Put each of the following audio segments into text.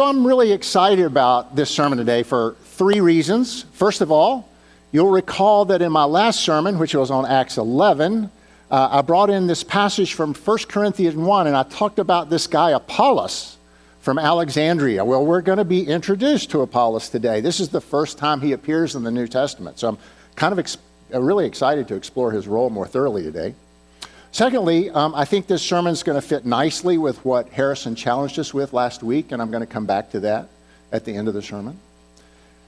so I'm really excited about this sermon today for three reasons. First of all, you'll recall that in my last sermon, which was on Acts 11, uh, I brought in this passage from 1 Corinthians 1, and I talked about this guy, Apollos from Alexandria. Well, we're going to be introduced to Apollos today. This is the first time he appears in the New Testament. So I'm kind of ex- really excited to explore his role more thoroughly today. Secondly, um, I think this sermon is going to fit nicely with what Harrison challenged us with last week, and I'm going to come back to that at the end of the sermon.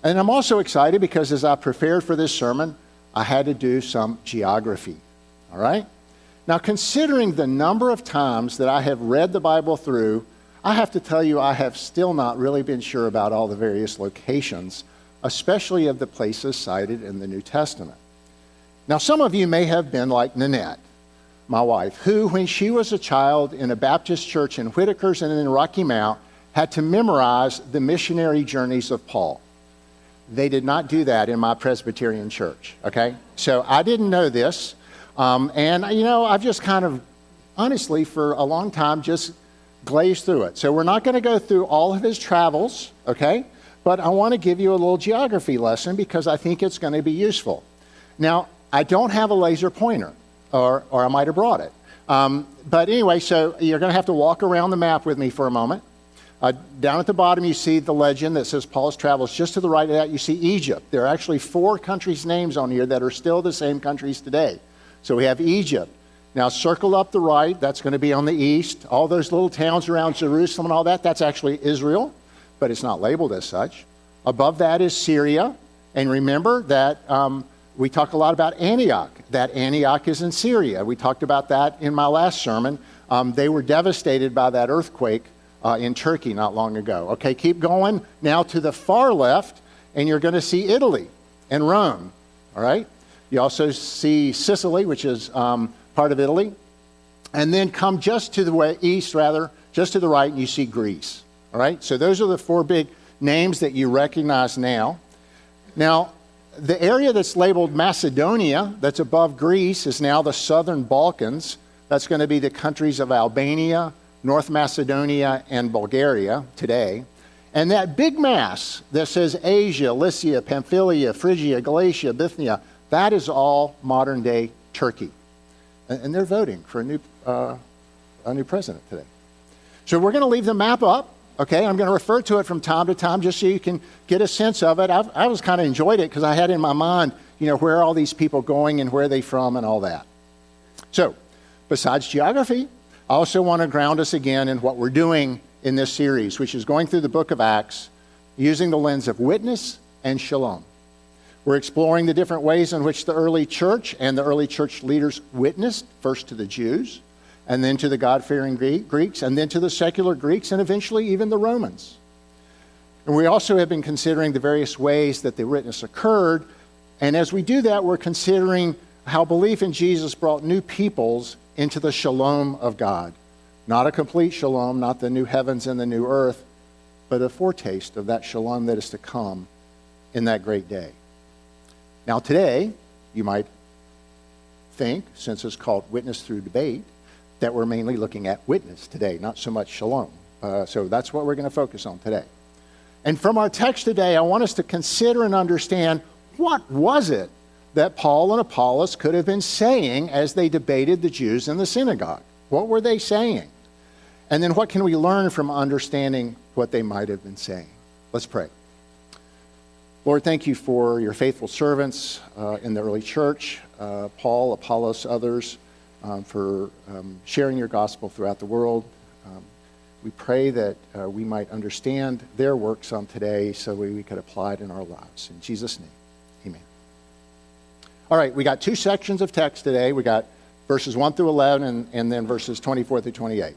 And I'm also excited because as I prepared for this sermon, I had to do some geography. All right? Now, considering the number of times that I have read the Bible through, I have to tell you, I have still not really been sure about all the various locations, especially of the places cited in the New Testament. Now, some of you may have been like Nanette, my wife, who, when she was a child in a Baptist church in Whitakers and in Rocky Mount, had to memorize the missionary journeys of Paul. They did not do that in my Presbyterian church, okay? So I didn't know this. Um, and, you know, I've just kind of, honestly, for a long time, just glazed through it. So we're not going to go through all of his travels, okay? But I want to give you a little geography lesson because I think it's going to be useful. Now, I don't have a laser pointer, or, or I might have brought it. Um, but anyway, so you're going to have to walk around the map with me for a moment. Uh, down at the bottom, you see the legend that says Paul's travels. Just to the right of that, you see Egypt. There are actually four countries' names on here that are still the same countries today. So we have Egypt. Now, circle up the right, that's going to be on the east. All those little towns around Jerusalem and all that, that's actually Israel, but it's not labeled as such. Above that is Syria. And remember that um, we talk a lot about Antioch, that Antioch is in Syria. We talked about that in my last sermon. Um, they were devastated by that earthquake uh, in Turkey not long ago. Okay, keep going now to the far left, and you're going to see Italy and Rome. All right? You also see Sicily, which is um, part of Italy. And then come just to the way, east, rather, just to the right, and you see Greece. All right? So those are the four big names that you recognize now. Now, the area that's labeled Macedonia, that's above Greece, is now the southern Balkans. That's going to be the countries of Albania, North Macedonia, and Bulgaria today. And that big mass that says Asia, Lycia, Pamphylia, Phrygia, Galatia, Bithynia, that is all modern day Turkey. And they're voting for a new, uh, a new president today. So we're going to leave the map up. Okay, I'm going to refer to it from time to time just so you can get a sense of it. I've, i was kind of enjoyed it because I had in my mind, you know, where are all these people going and where are they from and all that. So, besides geography, I also want to ground us again in what we're doing in this series, which is going through the book of Acts using the lens of witness and shalom. We're exploring the different ways in which the early church and the early church leaders witnessed, first to the Jews, and then to the God fearing Greeks, and then to the secular Greeks, and eventually even the Romans. And we also have been considering the various ways that the witness occurred. And as we do that, we're considering how belief in Jesus brought new peoples into the shalom of God. Not a complete shalom, not the new heavens and the new earth, but a foretaste of that shalom that is to come in that great day. Now, today, you might think, since it's called Witness Through Debate, that we're mainly looking at witness today, not so much shalom. Uh, so that's what we're going to focus on today. And from our text today, I want us to consider and understand what was it that Paul and Apollos could have been saying as they debated the Jews in the synagogue? What were they saying? And then what can we learn from understanding what they might have been saying? Let's pray. Lord, thank you for your faithful servants uh, in the early church, uh, Paul, Apollos, others, um, for um, sharing your gospel throughout the world. Um, we pray that uh, we might understand their works on today so we, we could apply it in our lives. In Jesus' name, amen. All right, we got two sections of text today. We got verses 1 through 11 and, and then verses 24 through 28.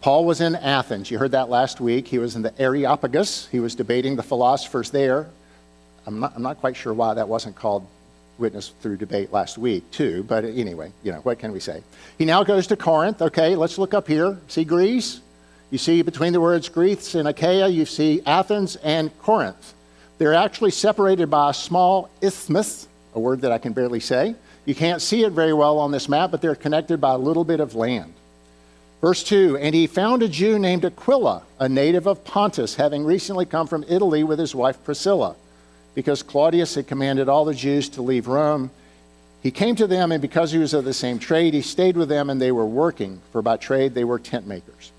Paul was in Athens. You heard that last week. He was in the Areopagus. He was debating the philosophers there. I'm not, I'm not quite sure why that wasn't called witness through debate last week, too, but anyway, you know, what can we say? He now goes to Corinth. Okay, let's look up here. See Greece? You see between the words Greece and Achaia, you see Athens and Corinth. They're actually separated by a small isthmus, a word that I can barely say. You can't see it very well on this map, but they're connected by a little bit of land. Verse 2 And he found a Jew named Aquila, a native of Pontus, having recently come from Italy with his wife Priscilla, because Claudius had commanded all the Jews to leave Rome. He came to them, and because he was of the same trade, he stayed with them, and they were working, for by trade they were tent makers.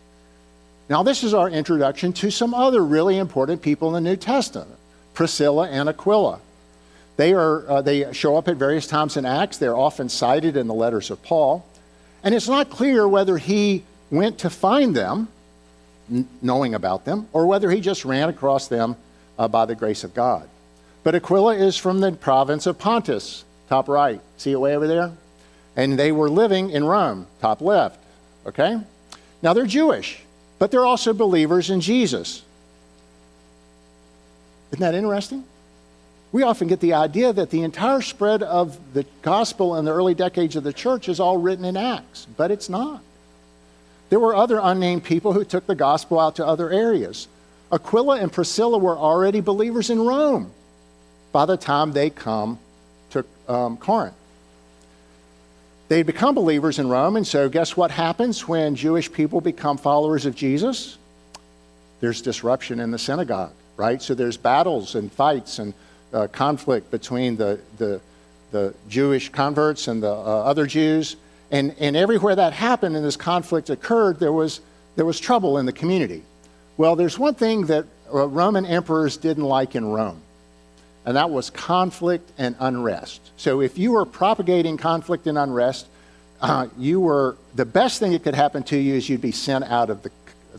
Now, this is our introduction to some other really important people in the New Testament Priscilla and Aquila. They, are, uh, they show up at various times in Acts. They're often cited in the letters of Paul. And it's not clear whether he went to find them, n- knowing about them, or whether he just ran across them uh, by the grace of God. But Aquila is from the province of Pontus, top right. See it way over there? And they were living in Rome, top left. Okay? Now they're Jewish, but they're also believers in Jesus. Isn't that interesting? We often get the idea that the entire spread of the gospel in the early decades of the church is all written in Acts, but it's not. There were other unnamed people who took the gospel out to other areas. Aquila and Priscilla were already believers in Rome by the time they come to um, Corinth. They become believers in Rome, and so guess what happens when Jewish people become followers of Jesus? There's disruption in the synagogue, right? So there's battles and fights and uh, conflict between the, the, the Jewish converts and the uh, other Jews. And, and everywhere that happened and this conflict occurred, there was, there was trouble in the community. Well, there's one thing that uh, Roman emperors didn't like in Rome, and that was conflict and unrest. So if you were propagating conflict and unrest, uh, you were the best thing that could happen to you is you'd be sent out of the,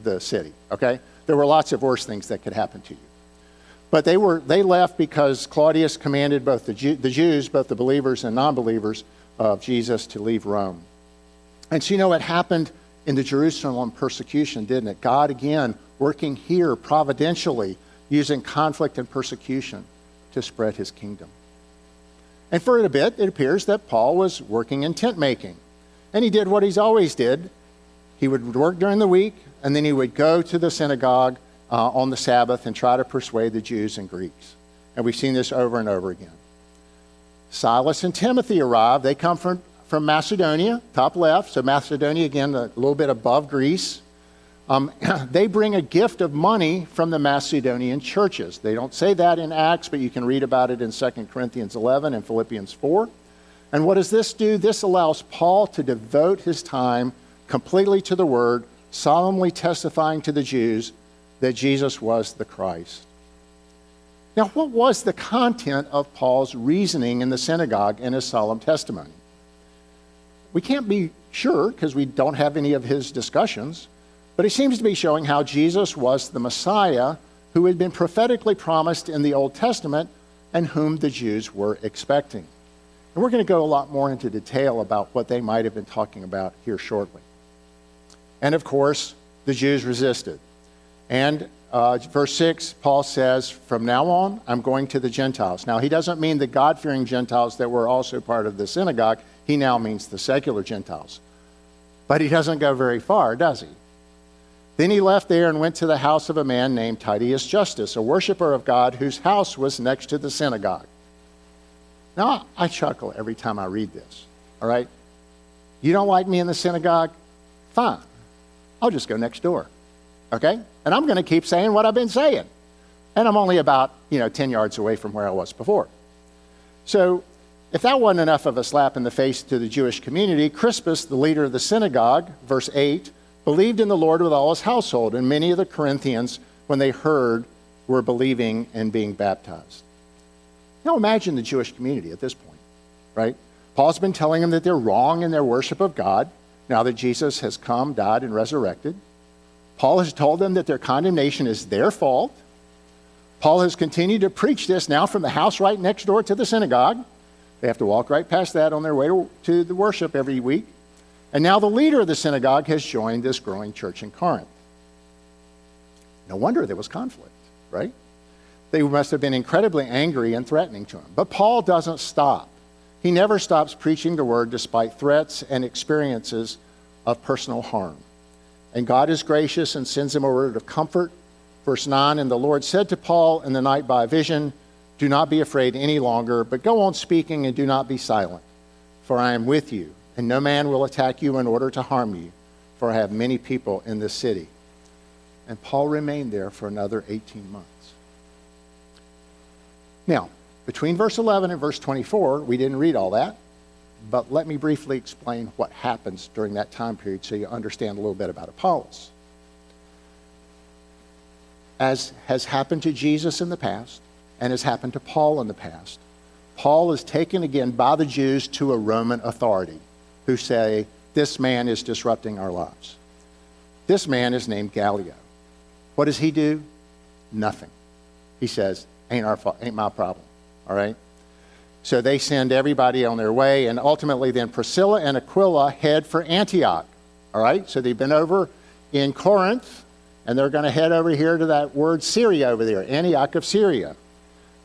the city. Okay, there were lots of worse things that could happen to you, but they were they left because Claudius commanded both the, Jew, the Jews, both the believers and non-believers, of Jesus to leave Rome. And so, you know, what happened in the Jerusalem persecution, didn't it? God, again, working here providentially, using conflict and persecution to spread his kingdom. And for a bit, it appears that Paul was working in tent making. And he did what he's always did. He would work during the week, and then he would go to the synagogue uh, on the Sabbath and try to persuade the Jews and Greeks. And we've seen this over and over again. Silas and Timothy arrive. They come from, from Macedonia, top left. So, Macedonia, again, a little bit above Greece. Um, they bring a gift of money from the Macedonian churches. They don't say that in Acts, but you can read about it in 2 Corinthians 11 and Philippians 4. And what does this do? This allows Paul to devote his time completely to the word, solemnly testifying to the Jews that Jesus was the Christ. Now, what was the content of Paul's reasoning in the synagogue in his solemn testimony? We can't be sure because we don't have any of his discussions, but he seems to be showing how Jesus was the Messiah who had been prophetically promised in the Old Testament and whom the Jews were expecting. And we're going to go a lot more into detail about what they might have been talking about here shortly. And of course, the Jews resisted. And uh, verse 6, Paul says, From now on, I'm going to the Gentiles. Now, he doesn't mean the God fearing Gentiles that were also part of the synagogue. He now means the secular Gentiles. But he doesn't go very far, does he? Then he left there and went to the house of a man named Titius Justus, a worshiper of God whose house was next to the synagogue. Now, I chuckle every time I read this, all right? You don't like me in the synagogue? Fine. I'll just go next door. Okay? And I'm going to keep saying what I've been saying. And I'm only about, you know, 10 yards away from where I was before. So, if that wasn't enough of a slap in the face to the Jewish community, Crispus, the leader of the synagogue, verse 8, believed in the Lord with all his household, and many of the Corinthians, when they heard, were believing and being baptized. Now imagine the Jewish community at this point, right? Paul's been telling them that they're wrong in their worship of God now that Jesus has come, died, and resurrected. Paul has told them that their condemnation is their fault. Paul has continued to preach this now from the house right next door to the synagogue. They have to walk right past that on their way to, the worship every week. And now the leader of the synagogue has joined this growing church in Corinth. No wonder there was conflict, right? They must have been incredibly angry and threatening to him. But Paul doesn't stop. He never stops preaching the word despite threats and experiences of personal harm. And God is gracious and sends him a word of comfort. Verse 9 And the Lord said to Paul in the night by a vision, Do not be afraid any longer, but go on speaking and do not be silent, for I am with you, and no man will attack you in order to harm you, for I have many people in this city. And Paul remained there for another 18 months. Now, between verse 11 and verse 24, we didn't read all that, but let me briefly explain what happens during that time period so you understand a little bit about Apollos. As has happened to Jesus in the past and has happened to Paul in the past, Paul is taken again by the Jews to a Roman authority who say, This man is disrupting our lives. This man is named Gallio. What does he do? Nothing. He says, Ain't, our, fault, ain't my problem. All right? So they send everybody on their way, and ultimately, then Priscilla and Aquila head for Antioch. All right? So they've been over in Corinth, and they're going to head over here to that word Syria over there, Antioch of Syria.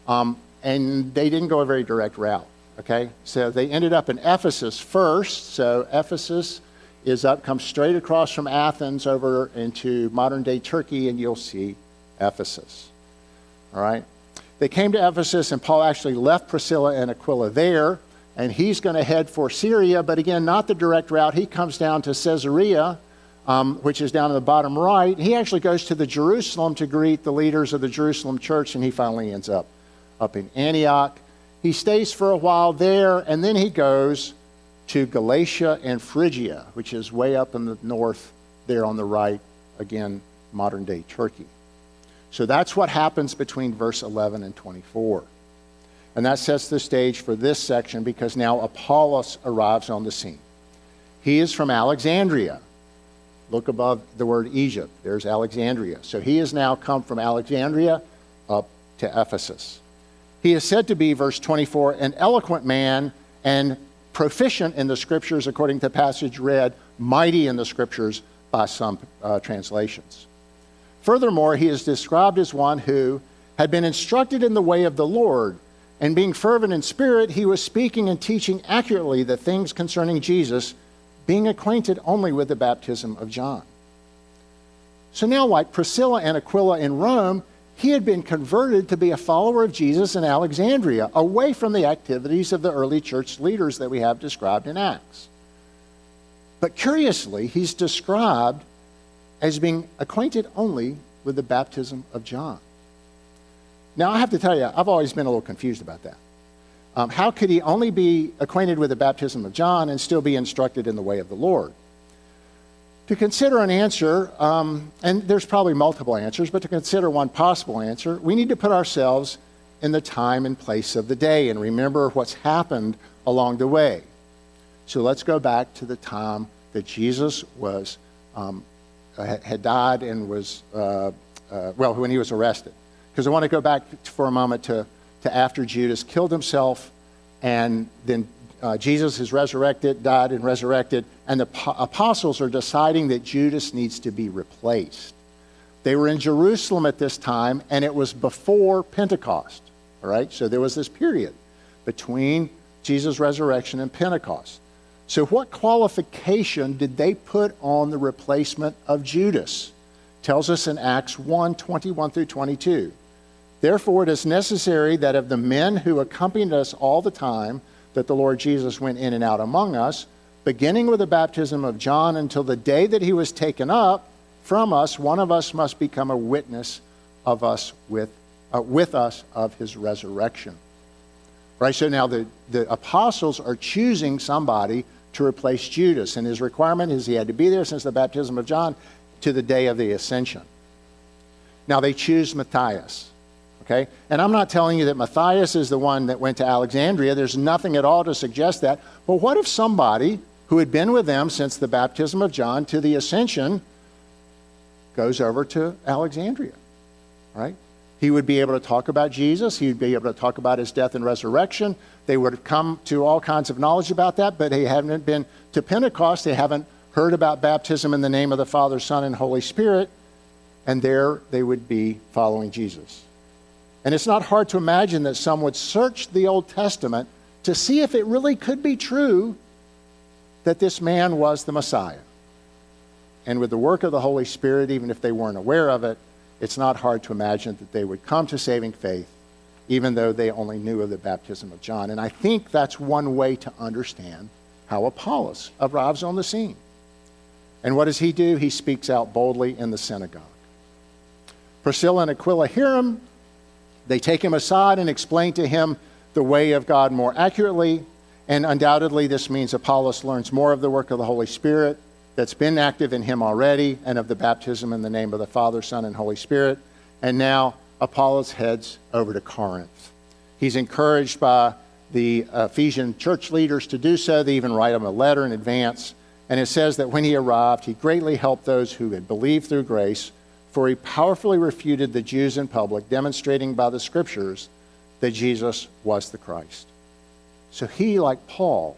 Um, and they didn't go a very direct route. Okay? So they ended up in Ephesus first. So Ephesus is up, comes straight across from Athens over into modern day Turkey, and you'll see Ephesus. All right? They came to Ephesus, and Paul actually left Priscilla and Aquila there, and he's going to head for Syria, but again, not the direct route. He comes down to Caesarea, um, which is down in the bottom right. He actually goes to the Jerusalem to greet the leaders of the Jerusalem church, and he finally ends up up in Antioch. He stays for a while there, and then he goes to Galatia and Phrygia, which is way up in the north there on the right, again, modern day Turkey. So that's what happens between verse 11 and 24. And that sets the stage for this section because now Apollos arrives on the scene. He is from Alexandria. Look above the word Egypt. There's Alexandria. So he has now come from Alexandria up to Ephesus. He is said to be, verse 24, an eloquent man and proficient in the scriptures, according to the passage read, mighty in the scriptures by some uh, translations. Furthermore, he is described as one who had been instructed in the way of the Lord, and being fervent in spirit, he was speaking and teaching accurately the things concerning Jesus, being acquainted only with the baptism of John. So now, like Priscilla and Aquila in Rome, he had been converted to be a follower of Jesus in Alexandria, away from the activities of the early church leaders that we have described in Acts. But curiously, he's described as being acquainted only with the baptism of John. Now, I have to tell you, I've always been a little confused about that. Um, how could he only be acquainted with the baptism of John and still be instructed in the way of the Lord? To consider an answer, um, and there's probably multiple answers, but to consider one possible answer, we need to put ourselves in the time and place of the day and remember what's happened along the way. So let's go back to the time that Jesus was um, uh, had died and was, uh, uh, well, when he was arrested. Because I want to go back for a moment to, to after Judas killed himself, and then uh, Jesus is resurrected, died and resurrected, and the po- apostles are deciding that Judas needs to be replaced. They were in Jerusalem at this time, and it was before Pentecost. All right, so there was this period between Jesus' resurrection and Pentecost. So, what qualification did they put on the replacement of Judas? Tells us in Acts 1 21 through 22. Therefore, it is necessary that of the men who accompanied us all the time that the Lord Jesus went in and out among us, beginning with the baptism of John until the day that he was taken up from us, one of us must become a witness of us with, uh, with us of his resurrection. Right? So now the, the apostles are choosing somebody to replace Judas. And his requirement is he had to be there since the baptism of John to the day of the ascension. Now they choose Matthias. Okay? And I'm not telling you that Matthias is the one that went to Alexandria. There's nothing at all to suggest that. But what if somebody who had been with them since the baptism of John to the ascension goes over to Alexandria? Right? He would be able to talk about Jesus. He would be able to talk about his death and resurrection. They would have come to all kinds of knowledge about that, but they haven't been to Pentecost. They haven't heard about baptism in the name of the Father, Son, and Holy Spirit. And there they would be following Jesus. And it's not hard to imagine that some would search the Old Testament to see if it really could be true that this man was the Messiah. And with the work of the Holy Spirit, even if they weren't aware of it, it's not hard to imagine that they would come to saving faith, even though they only knew of the baptism of John. And I think that's one way to understand how Apollos arrives on the scene. And what does he do? He speaks out boldly in the synagogue. Priscilla and Aquila hear him. They take him aside and explain to him the way of God more accurately. And undoubtedly, this means Apollos learns more of the work of the Holy Spirit that's been active in him already and of the baptism in the name of the Father, Son, and Holy Spirit. And now Apollos heads over to Corinth. He's encouraged by the Ephesian church leaders to do so. They even write him a letter in advance. And it says that when he arrived, he greatly helped those who had believed through grace, for he powerfully refuted the Jews in public, demonstrating by the scriptures that Jesus was the Christ. So he, like Paul,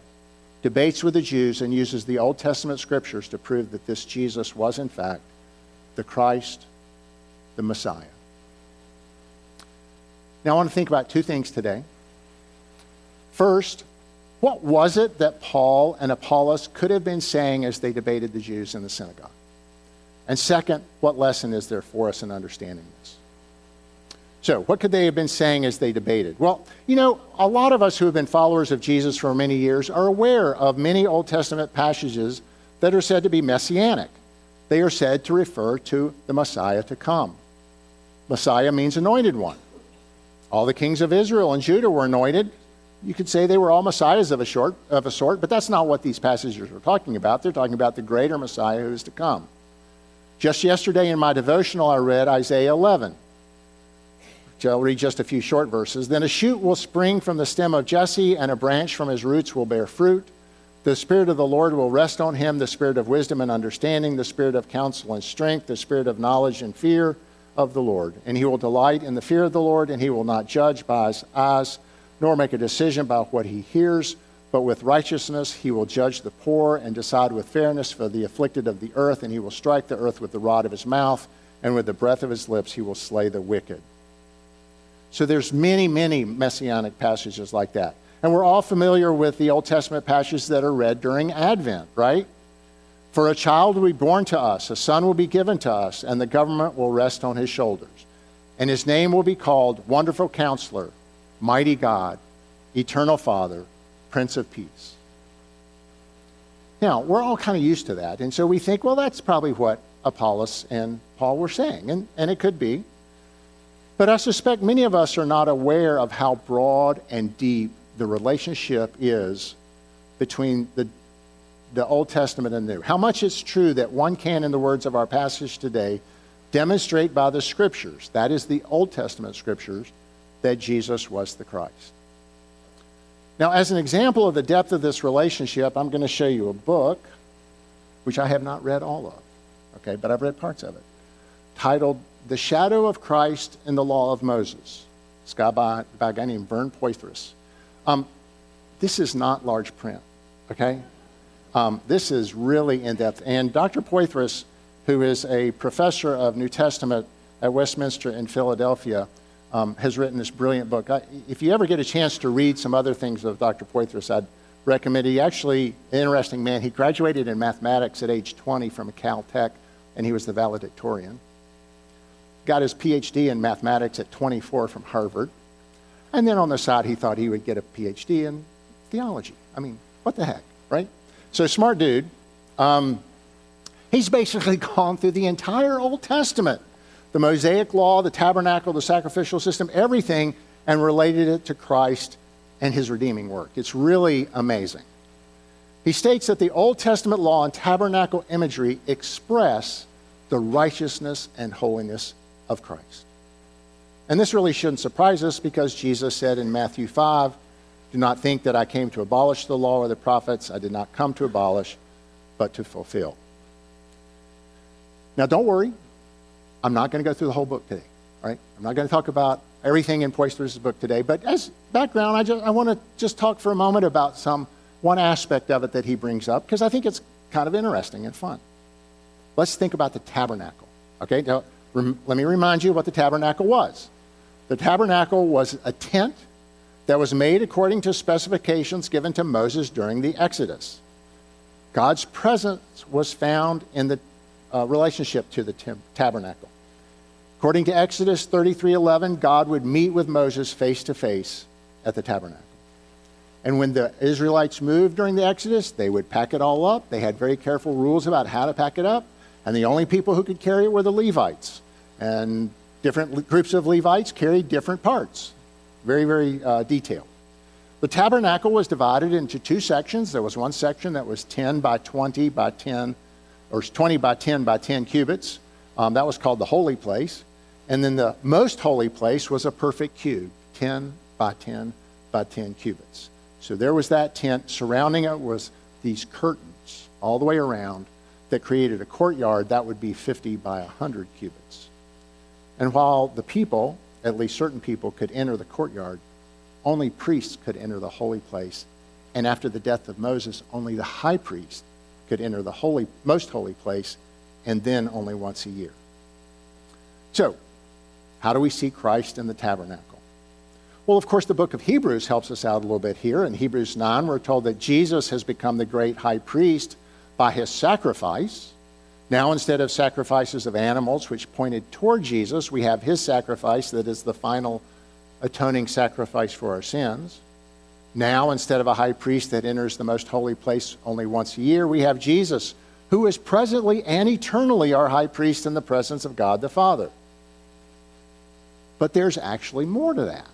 debates with the Jews and uses the Old Testament scriptures to prove that this Jesus was, in fact, the Christ, the Messiah. Now, I want to think about two things today. First, what was it that Paul and Apollos could have been saying as they debated the Jews in the synagogue? And second, what lesson is there for us in understanding this? So, what could they have been saying as they debated? Well, you know, a lot of us who have been followers of Jesus for many years are aware of many Old Testament passages that are said to be messianic. They are said to refer to the Messiah to come. Messiah means anointed one. All the kings of Israel and Judah were anointed. You could say they were all messiahs of a, short, of a sort, but that's not what these passages are talking about. They're talking about the greater Messiah who is to come. Just yesterday in my devotional, I read Isaiah 11. I'll read just a few short verses. Then a shoot will spring from the stem of Jesse, and a branch from his roots will bear fruit. The Spirit of the Lord will rest on him the Spirit of wisdom and understanding, the Spirit of counsel and strength, the Spirit of knowledge and fear of the Lord. And he will delight in the fear of the Lord, and he will not judge by his eyes, nor make a decision about what he hears. But with righteousness he will judge the poor and decide with fairness for the afflicted of the earth, and he will strike the earth with the rod of his mouth, and with the breath of his lips he will slay the wicked. So there's many, many messianic passages like that. And we're all familiar with the Old Testament passages that are read during Advent, right? For a child will be born to us, a son will be given to us, and the government will rest on his shoulders. And his name will be called Wonderful Counselor, Mighty God, Eternal Father, Prince of Peace. Now, we're all kind of used to that. And so we think, well, that's probably what Apollos and Paul were saying. And, and it could be. But I suspect many of us are not aware of how broad and deep the relationship is between the, the Old Testament and New. How much it's true that one can, in the words of our passage today, demonstrate by the Scriptures, that is the Old Testament Scriptures, that Jesus was the Christ. Now, as an example of the depth of this relationship, I'm going to show you a book, which I have not read all of, okay, but I've read parts of it, titled the Shadow of Christ in the Law of Moses. It's by, by a guy named Vern Poythress. Um, this is not large print, okay? Um, this is really in depth. And Dr. Poythress, who is a professor of New Testament at Westminster in Philadelphia, um, has written this brilliant book. I, if you ever get a chance to read some other things of Dr. Poythress, I'd recommend. He actually, an interesting man, he graduated in mathematics at age 20 from Caltech, and he was the valedictorian got his PhD in mathematics at 24 from Harvard. And then on the side, he thought he would get a PhD in theology. I mean, what the heck, right? So, smart dude. Um, he's basically gone through the entire Old Testament the Mosaic Law, the tabernacle, the sacrificial system, everything, and related it to Christ and his redeeming work. It's really amazing. He states that the Old Testament law and tabernacle imagery express the righteousness and holiness of Christ. And this really shouldn't surprise us because Jesus said in Matthew 5 Do not think that I came to abolish the law or the prophets. I did not come to abolish, but to fulfill. Now, don't worry. I'm not going to go through the whole book today. Right? I'm not going to talk about everything in Poythress' book today. But as background, I, just, I want to just talk for a moment about some one aspect of it that he brings up because I think it's kind of interesting and fun. Let's think about the tabernacle. Okay, now, let me remind you what the tabernacle was. The tabernacle was a tent that was made according to specifications given to Moses during the Exodus. God's presence was found in the uh, relationship to the t- tabernacle. According to Exodus 33:11, God would meet with Moses face to face at the tabernacle. And when the Israelites moved during the Exodus, they would pack it all up. They had very careful rules about how to pack it up. And the only people who could carry it were the Levites. And different groups of Levites carried different parts. Very, very uh, detailed. The tabernacle was divided into two sections. There was one section that was 10 by 20 by 10, or 20 by 10 by 10 cubits. Um, that was called the holy place. And then the most holy place was a perfect cube, 10 by 10 by 10 cubits. So there was that tent. Surrounding it was these curtains all the way around that created a courtyard that would be 50 by 100 cubits. And while the people, at least certain people, could enter the courtyard, only priests could enter the holy place. And after the death of Moses, only the high priest could enter the holy, most holy place, and then only once a year. So, how do we see Christ in the tabernacle? Well, of course, the book of Hebrews helps us out a little bit here. In Hebrews 9, we're told that Jesus has become the great high priest by his sacrifice. Now, instead of sacrifices of animals, which pointed toward Jesus, we have his sacrifice that is the final atoning sacrifice for our sins. Now, instead of a high priest that enters the most holy place only once a year, we have Jesus, who is presently and eternally our high priest in the presence of God the Father. But there's actually more to that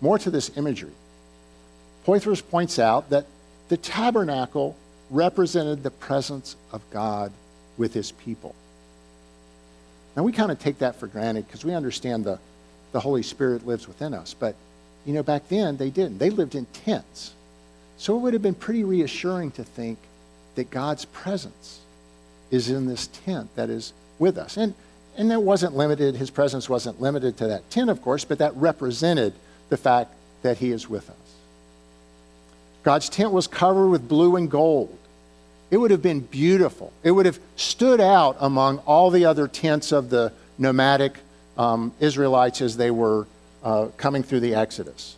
more to this imagery. Poythress points out that the tabernacle represented the presence of God with his people. Now, we kind of take that for granted because we understand the, the Holy Spirit lives within us. But, you know, back then they didn't. They lived in tents. So it would have been pretty reassuring to think that God's presence is in this tent that is with us. And, and that wasn't limited, his presence wasn't limited to that tent, of course, but that represented the fact that He is with us. God's tent was covered with blue and gold. It would have been beautiful. It would have stood out among all the other tents of the nomadic um, Israelites as they were uh, coming through the Exodus.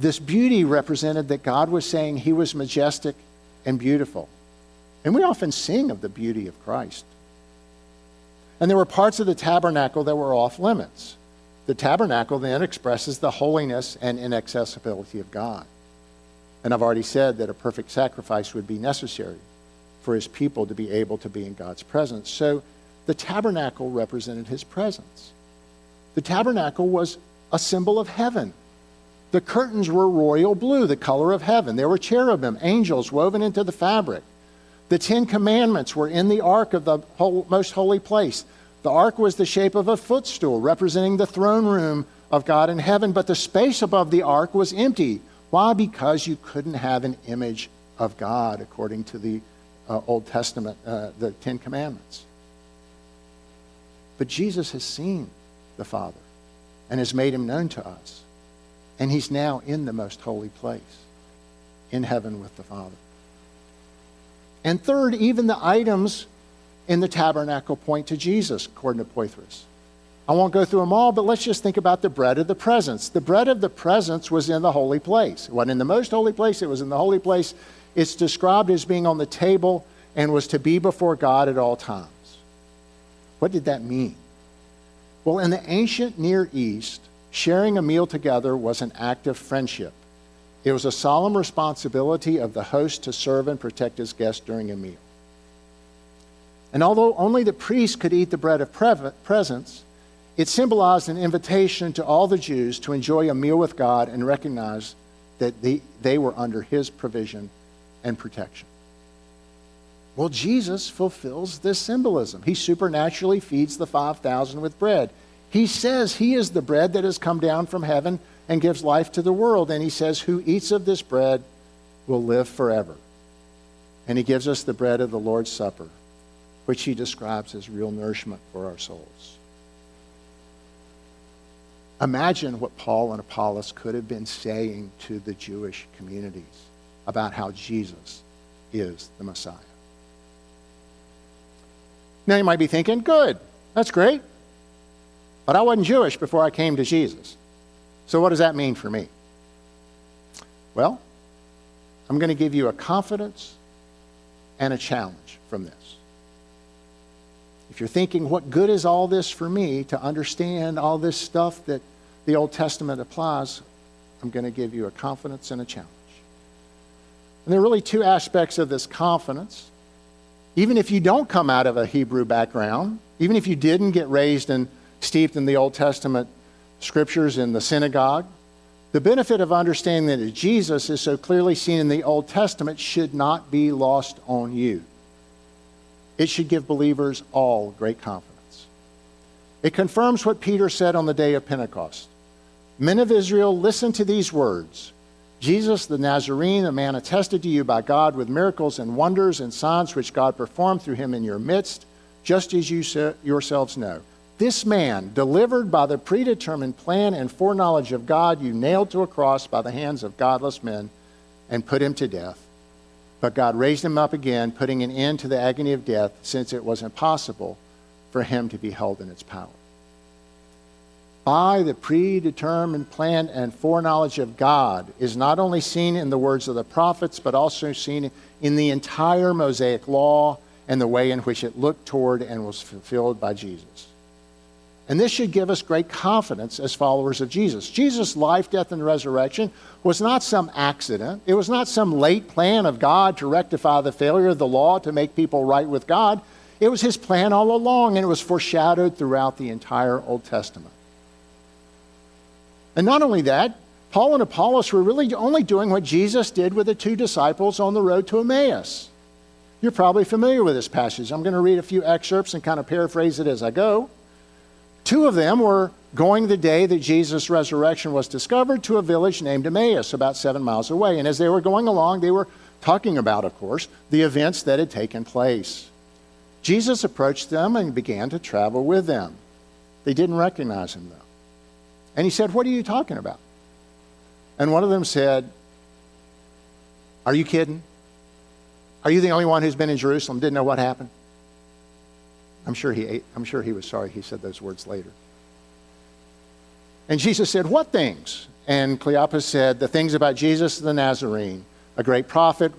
This beauty represented that God was saying He was majestic and beautiful. And we often sing of the beauty of Christ. And there were parts of the tabernacle that were off limits. The tabernacle then expresses the holiness and inaccessibility of God. And I've already said that a perfect sacrifice would be necessary for his people to be able to be in God's presence. So the tabernacle represented his presence. The tabernacle was a symbol of heaven. The curtains were royal blue, the color of heaven. There were cherubim, angels woven into the fabric. The Ten Commandments were in the ark of the whole, most holy place. The ark was the shape of a footstool, representing the throne room of God in heaven, but the space above the ark was empty. Why? Because you couldn't have an image of God according to the uh, Old Testament, uh, the Ten Commandments. But Jesus has seen the Father and has made him known to us. And he's now in the most holy place, in heaven with the Father. And third, even the items in the tabernacle point to Jesus, according to Poythress. I won't go through them all, but let's just think about the bread of the presence. The bread of the presence was in the holy place. It wasn't in the most holy place, it was in the holy place. It's described as being on the table and was to be before God at all times. What did that mean? Well, in the ancient Near East, sharing a meal together was an act of friendship. It was a solemn responsibility of the host to serve and protect his guests during a meal. And although only the priests could eat the bread of presence, it symbolized an invitation to all the Jews to enjoy a meal with God and recognize that they, they were under his provision and protection. Well, Jesus fulfills this symbolism. He supernaturally feeds the 5,000 with bread. He says he is the bread that has come down from heaven and gives life to the world. And he says, Who eats of this bread will live forever. And he gives us the bread of the Lord's Supper which he describes as real nourishment for our souls. Imagine what Paul and Apollos could have been saying to the Jewish communities about how Jesus is the Messiah. Now you might be thinking, good, that's great. But I wasn't Jewish before I came to Jesus. So what does that mean for me? Well, I'm going to give you a confidence and a challenge from this. If you're thinking, what good is all this for me to understand all this stuff that the Old Testament applies, I'm going to give you a confidence and a challenge. And there are really two aspects of this confidence. Even if you don't come out of a Hebrew background, even if you didn't get raised and steeped in the Old Testament scriptures in the synagogue, the benefit of understanding that Jesus is so clearly seen in the Old Testament should not be lost on you. It should give believers all great confidence. It confirms what Peter said on the day of Pentecost Men of Israel, listen to these words Jesus the Nazarene, a man attested to you by God with miracles and wonders and signs which God performed through him in your midst, just as you yourselves know. This man, delivered by the predetermined plan and foreknowledge of God, you nailed to a cross by the hands of godless men and put him to death. But God raised him up again, putting an end to the agony of death, since it was impossible for him to be held in its power. By the predetermined plan and foreknowledge of God is not only seen in the words of the prophets, but also seen in the entire Mosaic law and the way in which it looked toward and was fulfilled by Jesus. And this should give us great confidence as followers of Jesus. Jesus' life, death, and resurrection was not some accident. It was not some late plan of God to rectify the failure of the law to make people right with God. It was his plan all along, and it was foreshadowed throughout the entire Old Testament. And not only that, Paul and Apollos were really only doing what Jesus did with the two disciples on the road to Emmaus. You're probably familiar with this passage. I'm going to read a few excerpts and kind of paraphrase it as I go. Two of them were going the day that Jesus' resurrection was discovered to a village named Emmaus, about seven miles away. And as they were going along, they were talking about, of course, the events that had taken place. Jesus approached them and began to travel with them. They didn't recognize him, though. And he said, What are you talking about? And one of them said, Are you kidding? Are you the only one who's been in Jerusalem, didn't know what happened? I'm sure he, ate, I'm sure he was sorry he said those words later. And Jesus said, What things? And Cleopas said, The things about Jesus the Nazarene, a great prophet,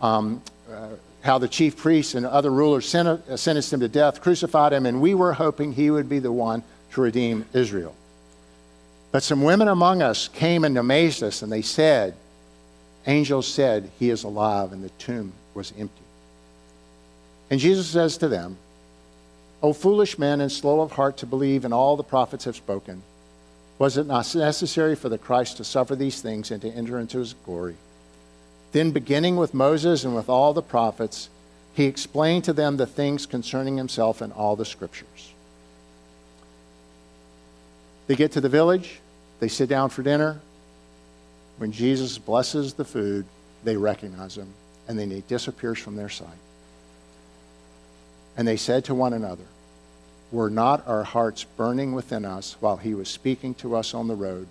um, uh, how the chief priests and other rulers uh, sentenced him to death, crucified him, and we were hoping he would be the one to redeem Israel. But some women among us came and amazed us, and they said, Angels said, He is alive, and the tomb was empty. And Jesus says to them, O foolish men and slow of heart to believe in all the prophets have spoken, was it not necessary for the Christ to suffer these things and to enter into his glory? Then, beginning with Moses and with all the prophets, he explained to them the things concerning himself in all the scriptures. They get to the village, they sit down for dinner. When Jesus blesses the food, they recognize him, and then he disappears from their sight. And they said to one another, Were not our hearts burning within us while he was speaking to us on the road,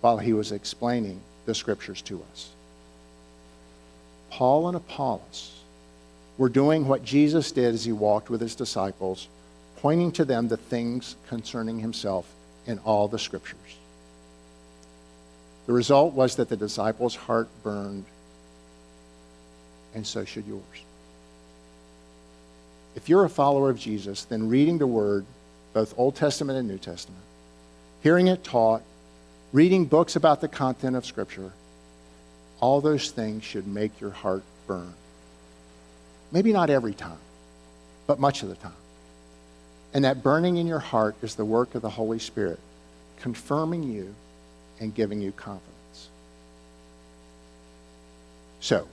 while he was explaining the scriptures to us? Paul and Apollos were doing what Jesus did as he walked with his disciples, pointing to them the things concerning himself in all the scriptures. The result was that the disciples' heart burned, and so should yours. If you're a follower of Jesus, then reading the Word, both Old Testament and New Testament, hearing it taught, reading books about the content of Scripture, all those things should make your heart burn. Maybe not every time, but much of the time. And that burning in your heart is the work of the Holy Spirit, confirming you and giving you confidence. So,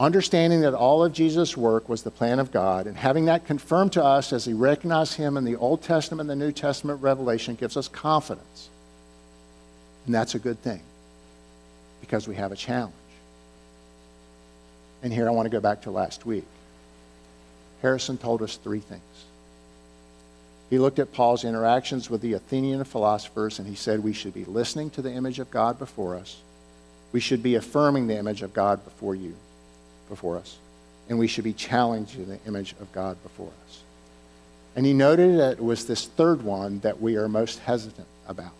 understanding that all of Jesus' work was the plan of God, and having that confirmed to us as we recognize Him in the Old Testament and the New Testament revelation gives us confidence. And that's a good thing because we have a challenge. And here I want to go back to last week. Harrison told us three things. He looked at Paul's interactions with the Athenian philosophers and he said we should be listening to the image of God before us. We should be affirming the image of God before you before us, and we should be challenging the image of God before us. And he noted that it was this third one that we are most hesitant about.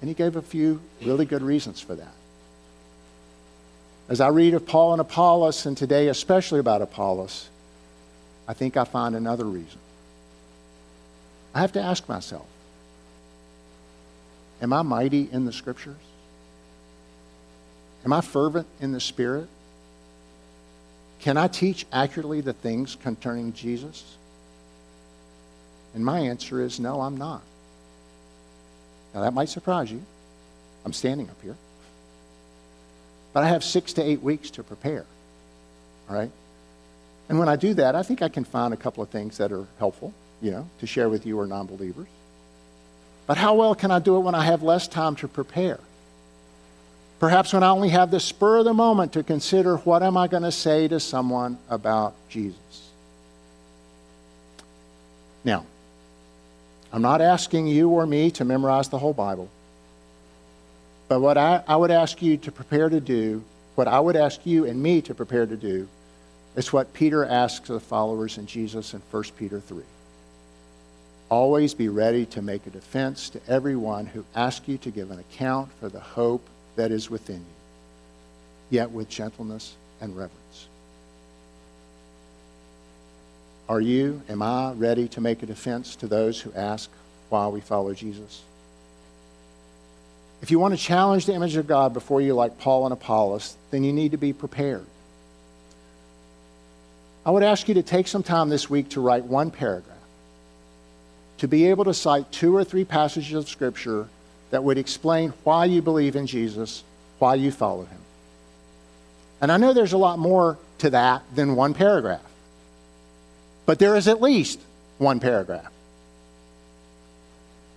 And he gave a few really good reasons for that. As I read of Paul and Apollos, and today especially about Apollos, I think I find another reason. I have to ask myself Am I mighty in the scriptures? Am I fervent in the Spirit? Can I teach accurately the things concerning Jesus? And my answer is no, I'm not. Now, that might surprise you. I'm standing up here. But I have six to eight weeks to prepare. All right? And when I do that, I think I can find a couple of things that are helpful, you know, to share with you or non believers. But how well can I do it when I have less time to prepare? Perhaps when I only have the spur of the moment to consider what am I going to say to someone about Jesus. Now, I'm not asking you or me to memorize the whole Bible. But what I, I would ask you to prepare to do, what I would ask you and me to prepare to do, is what Peter asks the followers in Jesus in 1 Peter 3. Always be ready to make a defense to everyone who asks you to give an account for the hope that is within you, yet with gentleness and reverence. Are you, am I ready to make a defense to those who ask why we follow Jesus? If you want to challenge the image of God before you, like Paul and Apollos, then you need to be prepared. I would ask you to take some time this week to write one paragraph, to be able to cite two or three passages of Scripture that would explain why you believe in Jesus, why you follow him. And I know there's a lot more to that than one paragraph, but there is at least one paragraph.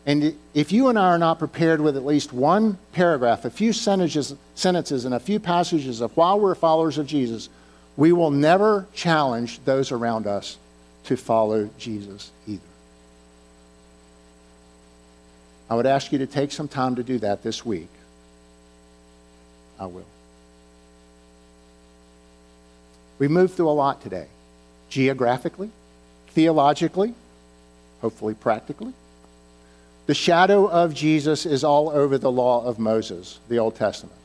And if you and I are not prepared with at least one paragraph, a few sentences, sentences and a few passages of why we're followers of Jesus, we will never challenge those around us to follow Jesus either. I would ask you to take some time to do that this week. I will. We moved through a lot today geographically, theologically, hopefully practically. The shadow of Jesus is all over the law of Moses, the Old Testament.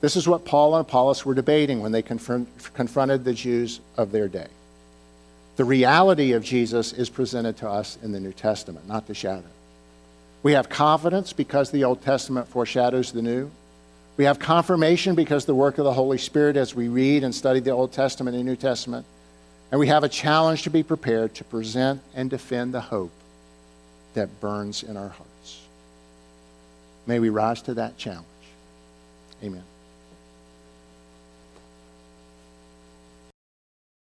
This is what Paul and Apollos were debating when they confront, confronted the Jews of their day. The reality of Jesus is presented to us in the New Testament, not the shadow. We have confidence because the Old Testament foreshadows the New. We have confirmation because the work of the Holy Spirit as we read and study the Old Testament and New Testament. And we have a challenge to be prepared to present and defend the hope that burns in our hearts. May we rise to that challenge. Amen.